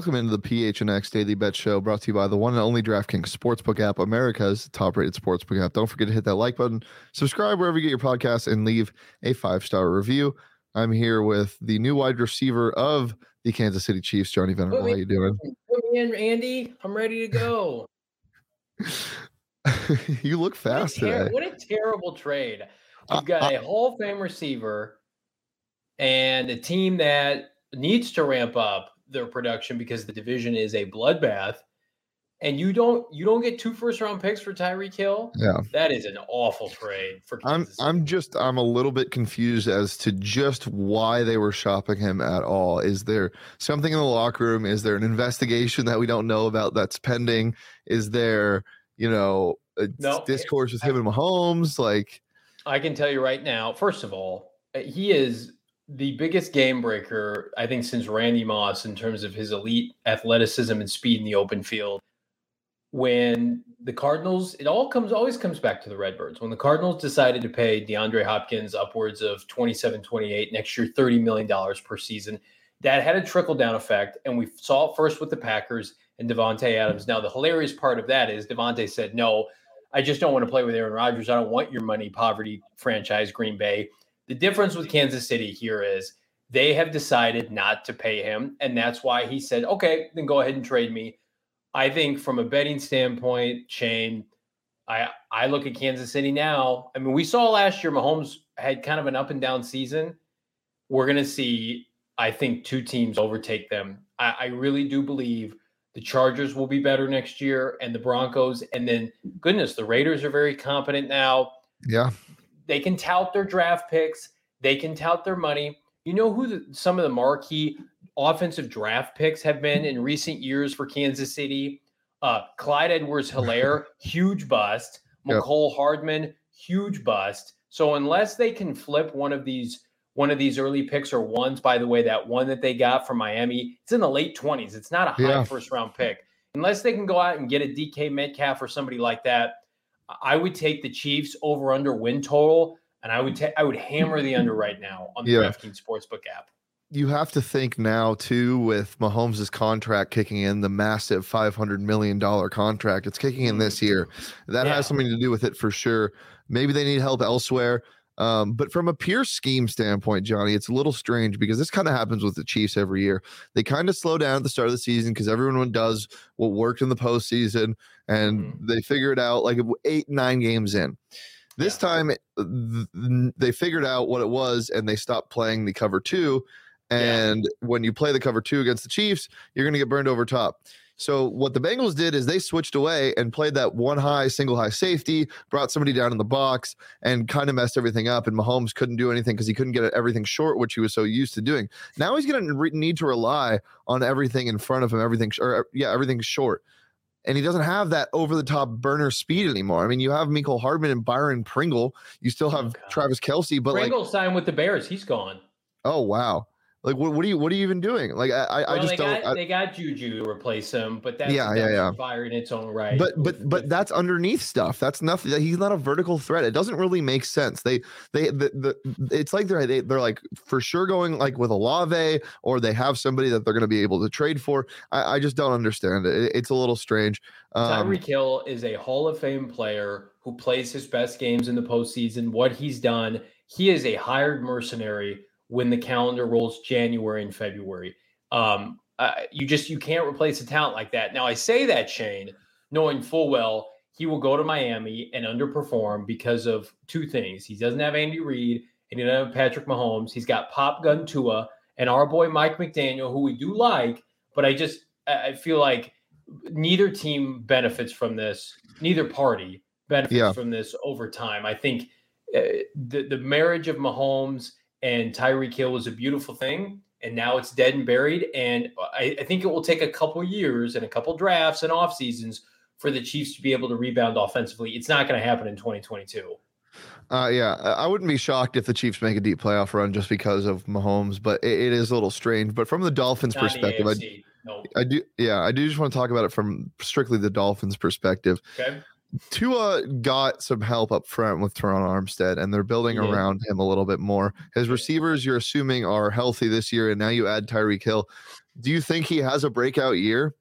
Welcome into the PHNX Daily Bet Show brought to you by the one and only DraftKings Sportsbook app, America's top rated sportsbook app. Don't forget to hit that like button, subscribe wherever you get your podcasts, and leave a five star review. I'm here with the new wide receiver of the Kansas City Chiefs, Johnny Venerable. How are you doing? Put me in, Andy. I'm ready to go. you look fast what ter- today. What a terrible trade. Uh, You've got uh a Hall of Fame receiver and a team that needs to ramp up their production because the division is a bloodbath. And you don't you don't get two first round picks for Tyreek Hill. Yeah. That is an awful trade for I'm City. I'm just I'm a little bit confused as to just why they were shopping him at all. Is there something in the locker room? Is there an investigation that we don't know about that's pending? Is there, you know, a No, discourse with him and Mahomes? Like, I can tell you right now, first of all, uh, he is the biggest game breaker, I think, since Randy Moss in terms of his elite athleticism and speed in the open field. When the Cardinals, it all comes always comes back to the Redbirds. When the Cardinals decided to pay DeAndre Hopkins upwards of 27, 28, next year, $30 million per season, that had a trickle down effect. And we saw it first with the Packers and Davante Adams. Now, the hilarious part of that is Davante said, no, I just don't want to play with Aaron Rodgers. I don't want your money, poverty franchise, Green Bay. The difference with Kansas City here is they have decided not to pay him. And that's why he said, okay, then go ahead and trade me. I think from a betting standpoint, Shane, I I look at Kansas City now. I mean, we saw last year Mahomes had kind of an up and down season. We're gonna see, I think, two teams overtake them. I, I really do believe the Chargers will be better next year and the Broncos. And then goodness, the Raiders are very competent now. yeah, They can tout their draft picks, they can tout their money. You know who the, some of the marquee offensive draft picks have been in recent years for Kansas City? Uh, Clyde Edwards Helaire, huge bust. Yep. Hardman, huge bust. So unless they can flip one of these one of these early picks or ones, by the way, that one that they got from Miami, it's in the late 20s. It's not a high Yeah. first round pick. Unless they can go out and get a DK Metcalf or somebody like that, I would take the Chiefs over under win total, and I would ta- I would hammer the under right now on the Yeah. DraftKings Sportsbook app. you have to think now too with Mahomes' contract kicking in, the massive five hundred million dollar contract. It's kicking in this mm. year. That Yeah. has something to do with it for sure. Maybe they need help elsewhere. Um, but from a pure scheme standpoint, Johnny, it's a little strange because this kind of happens with the Chiefs every year. They kind of slow down at the start of the season because everyone does what worked in the postseason and Mhm. they figure it out like eight, nine games in. This Yeah. time, th- th- they figured out what it was and they stopped playing the cover two. Yeah. And when you play the cover two against the Chiefs, you're going to get burned over top. So what the Bengals did is they switched away and played that one high, single high safety, brought somebody down in the box, and kind of messed everything up. And Mahomes couldn't do anything because he couldn't get everything short, which he was so used to doing. Now he's going to re- need to rely on everything in front of him, everything, or uh, yeah, everything's short. And he doesn't have that over the top burner speed anymore. I mean, you have Mecole Hardman and Byron Pringle. You still oh, have Oh, Travis Kelce, but like, Pringle signed with the Bears. He's gone. oh wow, like what, what are you what are you even doing? Like I I, I just they don't. got I- they got Juju to replace him, but that's Yeah, a yeah, yeah. fire in its own right. but but but that's underneath stuff that's nothing he's not a vertical threat it doesn't really make sense they they the, the it's like they're they, they're like for sure going like with Olave or they have somebody that they're going to be able to trade for i, I just don't understand it. It- it's a little strange um, Tyreek Hill is a Hall of Fame player who plays his best games in the postseason. What he's done, he is a hired mercenary when the calendar rolls January and February. Um, uh, you just you can't replace a talent like that. Now I say that Shane, knowing full well he will go to Miami and underperform because of two things. He doesn't have Andy Reid and he doesn't have Patrick Mahomes. He's got Pop Gun Tua and our boy Mike McDaniel, who we do like, but I just I feel like neither team benefits from this. Neither party benefits Yeah. from this over time. I think uh, the the marriage of Mahomes and Tyreek Hill was a beautiful thing, and now it's dead and buried. And I, I think it will take a couple years and a couple drafts and off seasons for the Chiefs to be able to rebound offensively. It's not going to happen in 2022. Uh, yeah, I wouldn't be shocked if the Chiefs make a deep playoff run just because of Mahomes, but it, it is a little strange. But from the Dolphins' Not in the perspective, I. No. I do, yeah, I do just want to talk about it from strictly the Dolphins' perspective. Okay. Tua got some help up front with Terron Armstead, and they're building did. around him a little bit more. His receivers, you're assuming, are healthy this year, and now you add Tyreek Hill. Do you think he has a breakout year?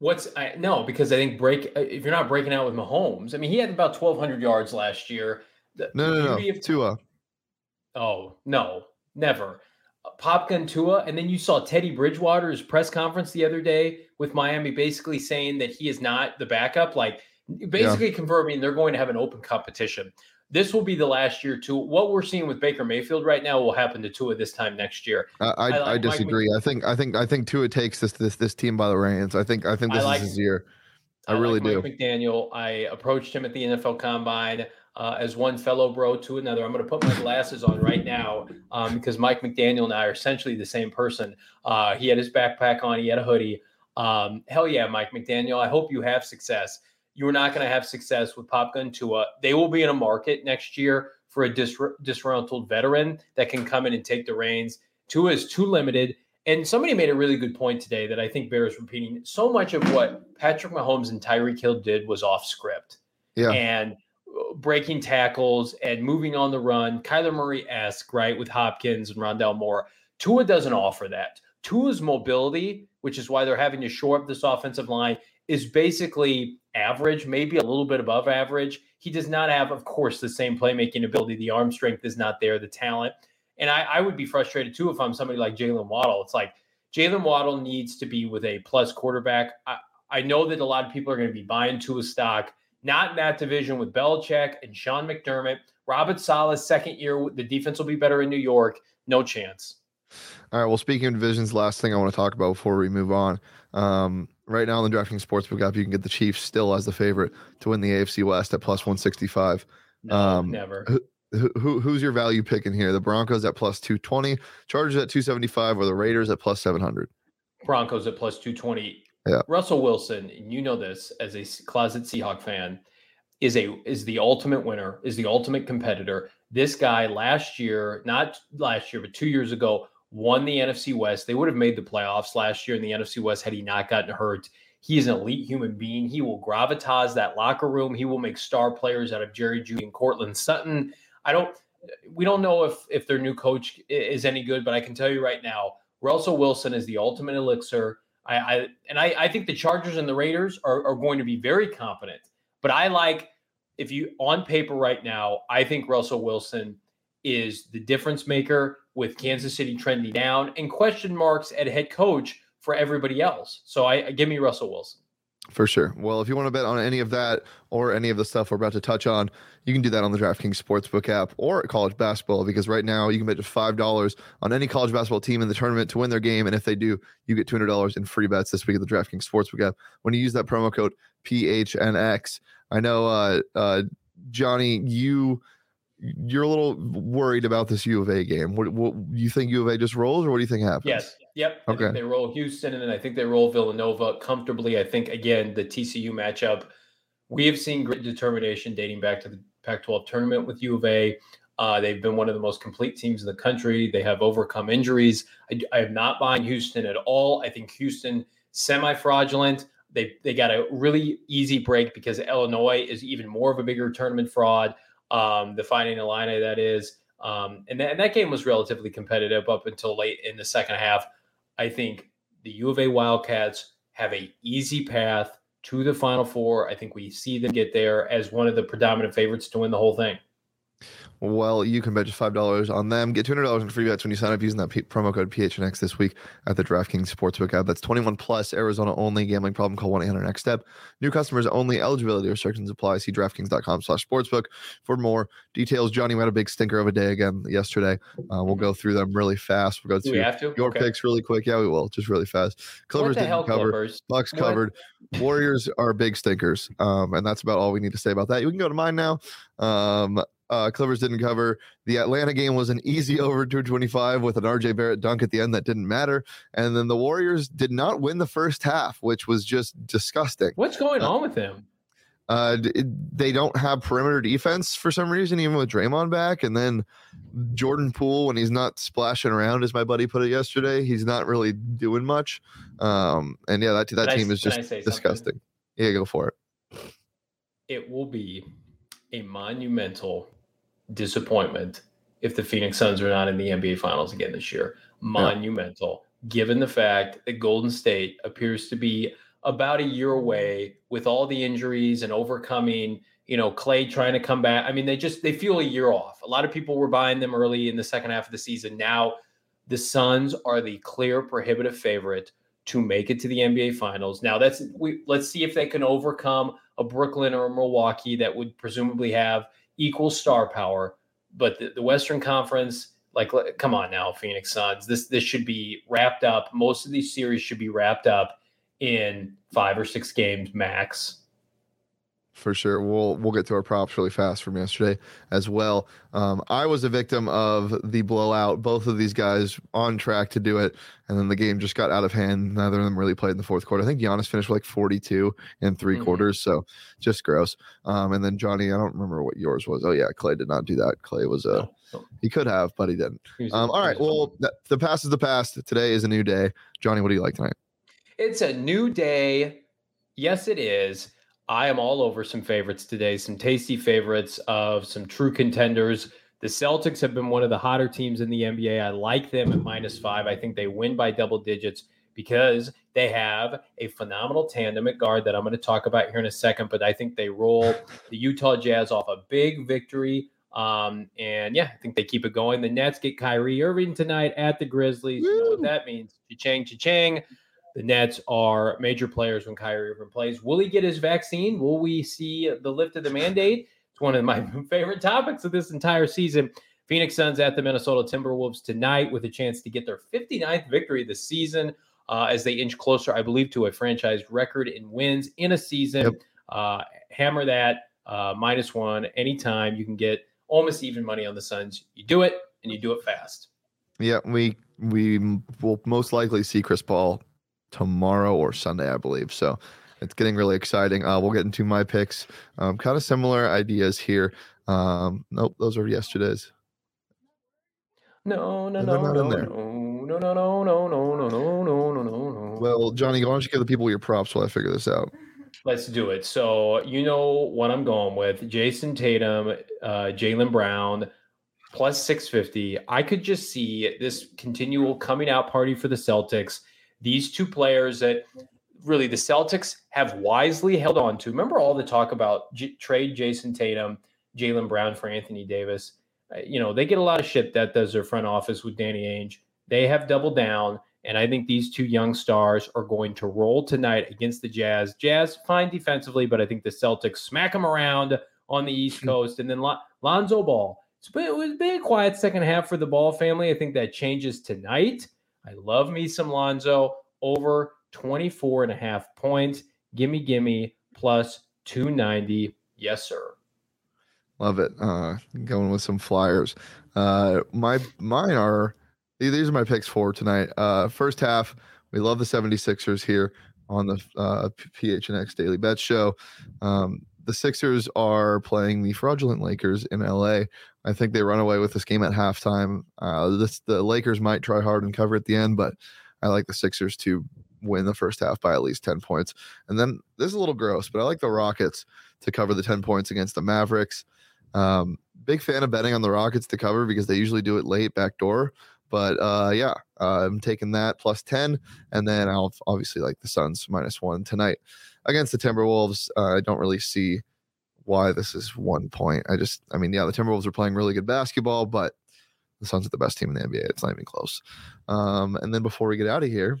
What's I no because I think break uh, if you're not breaking out with Mahomes. I mean, he had about 1,200 yards last year. The- No, no, no. of- Tua. Oh no, never. Popgun Tua, and then you saw Teddy Bridgewater's press conference the other day with Miami, basically saying that he is not the backup. Like basically confirming they're going to have an open competition. This will be the last year too. What we're seeing with Baker Mayfield right now will happen to Tua this time next year. I, I, I I, like Mike disagree. I think I think I think Tua takes this this this team by the reins. I think I think I this like- is his year. I, like really do. Mike McDaniel. I approached him at the NFL Combine uh, as one fellow bro to another. I'm going to put my glasses on right now um, because Mike McDaniel and I are essentially the same person. Uh, he had his backpack on. He had a hoodie. Um, hell yeah, Mike McDaniel. I hope you have success. You are not going to have success with Pop Gun Tua. They will be in a market next year for a dis- disgruntled veteran that can come in and take the reins. Tua is too limited. And somebody made a really good point today that I think bears repeating. So much of what Patrick Mahomes and Tyreek Hill did was off script. Yeah. And uh, breaking tackles and moving on the run, Kyler Murray esque, right, with Hopkins and Rondale Moore. Tua doesn't offer that. Tua's mobility, which is why they're having to shore up this offensive line, is basically average, maybe a little bit above average. He does not have, of course, the same playmaking ability. The arm strength is not there, the talent. And I, I would be frustrated too if I'm somebody like Jaylen Waddle. It's like Jaylen Waddle needs to be with a plus quarterback. I, I know that a lot of people are going to be buying to a stock, not in that division with Belichick and Sean McDermott. Robert Saleh's second year, the defense will be better in New York. No chance. All right. Well, speaking of divisions, last thing I want to talk about before we move on. Um, right now on the DraftKings Sportsbook app, you can get the Chiefs still as the favorite to win the AFC West at plus 165. No, Um, never. Who, who who's your value pick in here? The Broncos at plus 220, Chargers at 275, or the Raiders at plus 700? Broncos at plus 220. Yeah. Russell Wilson, and you know this as a closet Seahawk fan, is a is the ultimate winner, is the ultimate competitor. This guy last year, not last year, but two years ago, won the NFC West. They would have made the playoffs last year in the NFC West had he not gotten hurt. He is an elite human being. He will gravitas that locker room. He will make star players out of Jerry Jeudy and Courtland Sutton. I don't we don't know if if their new coach is any good, but I can tell you right now, Russell Wilson is the ultimate elixir. I, I and I, I think the Chargers and the Raiders are, are going to be very confident. But I like if you on paper right now, I think Russell Wilson is the difference maker with Kansas City trending down and question marks at head coach for everybody else. So I give me Russell Wilson. For sure. Well, if you want to bet on any of that or any of the stuff we're about to touch on, you can do that on the DraftKings Sportsbook app or at college basketball because right now you can bet just $5 on any college basketball team in the tournament to win their game. And if they do, you get $200 in free bets this week at the DraftKings Sportsbook app when you use that promo code PHNX. I know, uh, uh, Johnny, you. You're a little worried about this U of A game. What, what you think U of A just rolls, or what do you think happens? Yes. Yep. Okay. they roll Houston and then I think they roll Villanova comfortably. I think again the TCU matchup. We have seen great determination dating back to the Pac-12 tournament with U of A. Uh, they've been one of the most complete teams in the country. They have overcome injuries. I, I am not buying Houston at all. I think Houston semi-fraudulent. They they got a really easy break because Illinois is even more of a bigger tournament fraud. Um, the Fighting Illini that is. Um, and, that, and that game was relatively competitive up until late in the second half. I think the U of A Wildcats have a easy path to the Final Four. I think we see them get there as one of the predominant favorites to win the whole thing. Well, you can bet just five dollars on them. Get two hundred dollars in free bets when you sign up using that P- promo code PHNX this week at the DraftKings Sportsbook app. That's twenty-one plus, Arizona only. Gambling problem? Call one eight hundred Next Step. New customers only. Eligibility restrictions apply. See DraftKings.com/sportsbook for more details. Johnny we had a big stinker of a day again yesterday. Uh, we'll go through them really fast. We'll go we through to? your Okay. picks really quick. Yeah, we will. Just really fast. Clippers didn't hell, cover. Clippers? Bucks What? covered. Warriors are big stinkers. Um, and that's about all we need to say about that. You can go to mine now. Um, Uh, Clippers didn't cover. The Atlanta game was an easy over 225 with an RJ Barrett dunk at the end that didn't matter. And then the Warriors did not win the first half, which was just disgusting. What's going on with them? Uh, they don't have perimeter defense for some reason, even with Draymond back. And then Jordan Poole, when he's not splashing around, as my buddy put it yesterday, he's not really doing much. Um, and yeah, that that Can I- team is just say something? disgusting. Yeah, go for it. It will be a monumental disappointment if the Phoenix Suns are not in the NBA Finals again this year. Monumental, given the fact that Golden State appears to be about a year away with all the injuries and overcoming, you know, Clay trying to come back. I mean, they just they feel a year off. A lot of people were buying them early in the second half of the season. Now the Suns are the clear prohibitive favorite to make it to the NBA Finals. Now that's we let's see if they can overcome a Brooklyn or a Milwaukee that would presumably have equal star power. But the, the Western Conference, like, come on now, Phoenix Suns. This this should be wrapped up. Most of these series should be wrapped up in five or six games max. For sure. We'll we'll get to our props really fast from yesterday as well. Um, I was a victim of the blowout. Both of these guys on track to do it, and then the game just got out of hand. Neither of them really played in the fourth quarter. I think Giannis finished with like 42 in 3 Mhm. quarters, so just gross. Um, and then Johnny, I don't remember what yours was. Oh yeah, Clay did not do that. Clay was a No, no. he could have, but he didn't. Um, all right, well the past is the past. Today is a new day. Johnny, what do you like tonight? It's a new day. Yes, it is. I am all over some favorites today, some tasty favorites of some true contenders. The Celtics have been one of the hotter teams in the NBA. I like them at minus five. I think they win by double digits because they have a phenomenal tandem at guard that I'm going to talk about here in a second. But I think they roll the Utah Jazz off a big victory. Um, and yeah, I think they keep it going. The Nets get Kyrie Irving tonight at the Grizzlies. You know what that means? Cha-ching, cha-ching. The Nets are major players when Kyrie Irving plays. Will he get his vaccine? Will we see the lift of the mandate? It's one of my favorite topics of this entire season. Phoenix Suns at the Minnesota Timberwolves tonight with a chance to get their 59th victory this season uh, as they inch closer, I believe, to a franchise record in wins in a season. Yep. Uh, hammer that uh, minus one anytime. You can get almost even money on the Suns. You do it and you do it fast. Yeah, we we will most likely see Chris Paul tomorrow or Sunday, I believe. So it's getting really exciting. Uh, we'll get into my picks. Um, kind of similar ideas here. Um, nope, those are yesterday's. No, no, No, no, no, no, no, no, no, no, no, no, no, no, no, no. Well, Johnny, why don't you give the people your props while I figure this out? Let's do it. So you know what I'm going with: Jayson Tatum, uh, Jaylen Brown, plus 650. I could just see this continual coming out party for the Celtics. These two players that really the Celtics have wisely held on to. Remember all the talk about J- trade Jayson Tatum, Jaylen Brown for Anthony Davis. Uh, you know they get a lot of shit that does their front office with Danny Ainge. They have doubled down. And I think these two young stars are going to roll tonight against the Jazz. Jazz fine defensively, but I think the Celtics smack them around on the East Coast. And then Lon- Lonzo Ball. It's been, it was a quiet second half for the Ball family. I think that changes tonight. I love me some Lonzo over 24 and a half points. Gimme, gimme, plus 290. Yes, sir. Love it. Uh, going with some flyers. Uh, my mine are these are my picks for tonight. Uh, first half, we love the 76ers here on the uh, PHNX Daily Bet Show. Um, the Sixers are playing the fraudulent Lakers in LA. I think they run away with this game at halftime. Uh, this the Lakers might try hard and cover at the end, but I like the Sixers to win the first half by at least 10 points. And then this is a little gross, but I like the Rockets to cover the 10 points against the Mavericks. Um, big fan of betting on the Rockets to cover because they usually do it late backdoor. But uh, yeah, uh, I'm taking that plus 10. And then I'll obviously like the Suns minus one tonight against the Timberwolves. Uh, I don't really see why this is one point. I just, I mean, yeah, the Timberwolves are playing really good basketball, but the Suns are the best team in the NBA. It's not even close. Um, and then before we get out of here,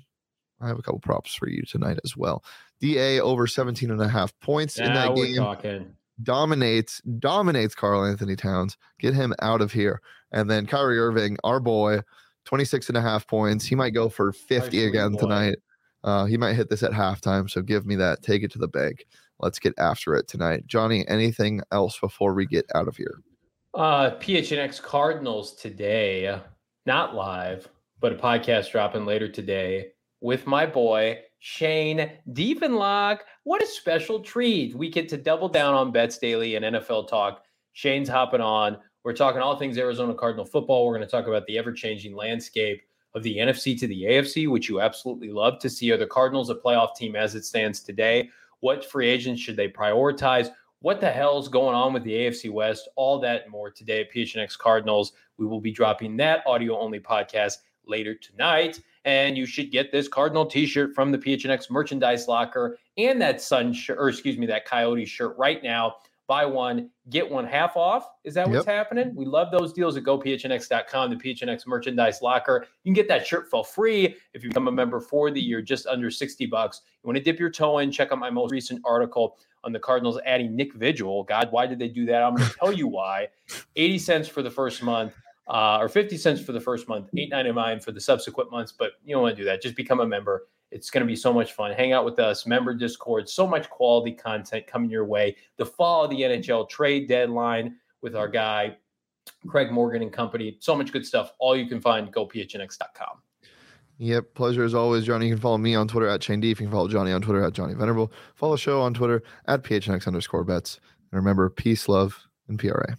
I have a couple props for you tonight as well. DA over 17 and a half points in that game talking. dominates dominates Karl Anthony Towns. Get him out of here. And then Kyrie Irving, our boy, 26 and a half points. He might go for 50 sweet again boy. tonight. Uh, he might hit this at halftime. So give me that. Take it to the bank. Let's get after it tonight. Johnny, anything else before we get out of here? Uh, PHNX Cardinals today, not live, but a podcast dropping later today with my boy Shane Dievenlock. What a special treat. We get to double down on bets daily and NFL talk. Shane's hopping on. We're talking all things Arizona Cardinal football. We're going to talk about the ever changing landscape of the NFC to the AFC, which you absolutely love to see. Are the Cardinals a playoff team as it stands today? What free agents should they prioritize? What the hell's going on with the AFC West? All that and more today at PHNX Cardinals. We will be dropping that audio only podcast later tonight. And you should get this Cardinal t shirt from the PHNX merchandise locker and that Sun or excuse me, that Coyote shirt right now buy one, get one half off. Is that what's yep. happening? We love those deals at gophnx.com, the PHNX merchandise locker. You can get that shirt for free if you become a member for the year, just under 60 bucks. You want to dip your toe in, check out my most recent article on the Cardinals adding Nick Vigil. God, why did they do that? I'm going to tell you why. 80 cents for the first month. Uh, or 50 cents for the first month, 8.99 for the subsequent months, but you don't want to do that. Just become a member. It's going to be so much fun. Hang out with us, member Discord, so much quality content coming your way. The fall of the NHL trade deadline with our guy, Craig Morgan and company. So much good stuff. All you can find, gophnx.com. Yep. Pleasure as always, Johnny. You can follow me on Twitter at Shane. You can follow Johnny on Twitter at Johnny Venerable. Follow the show on Twitter at PHNX underscore bets. And remember, peace, love, and PRA.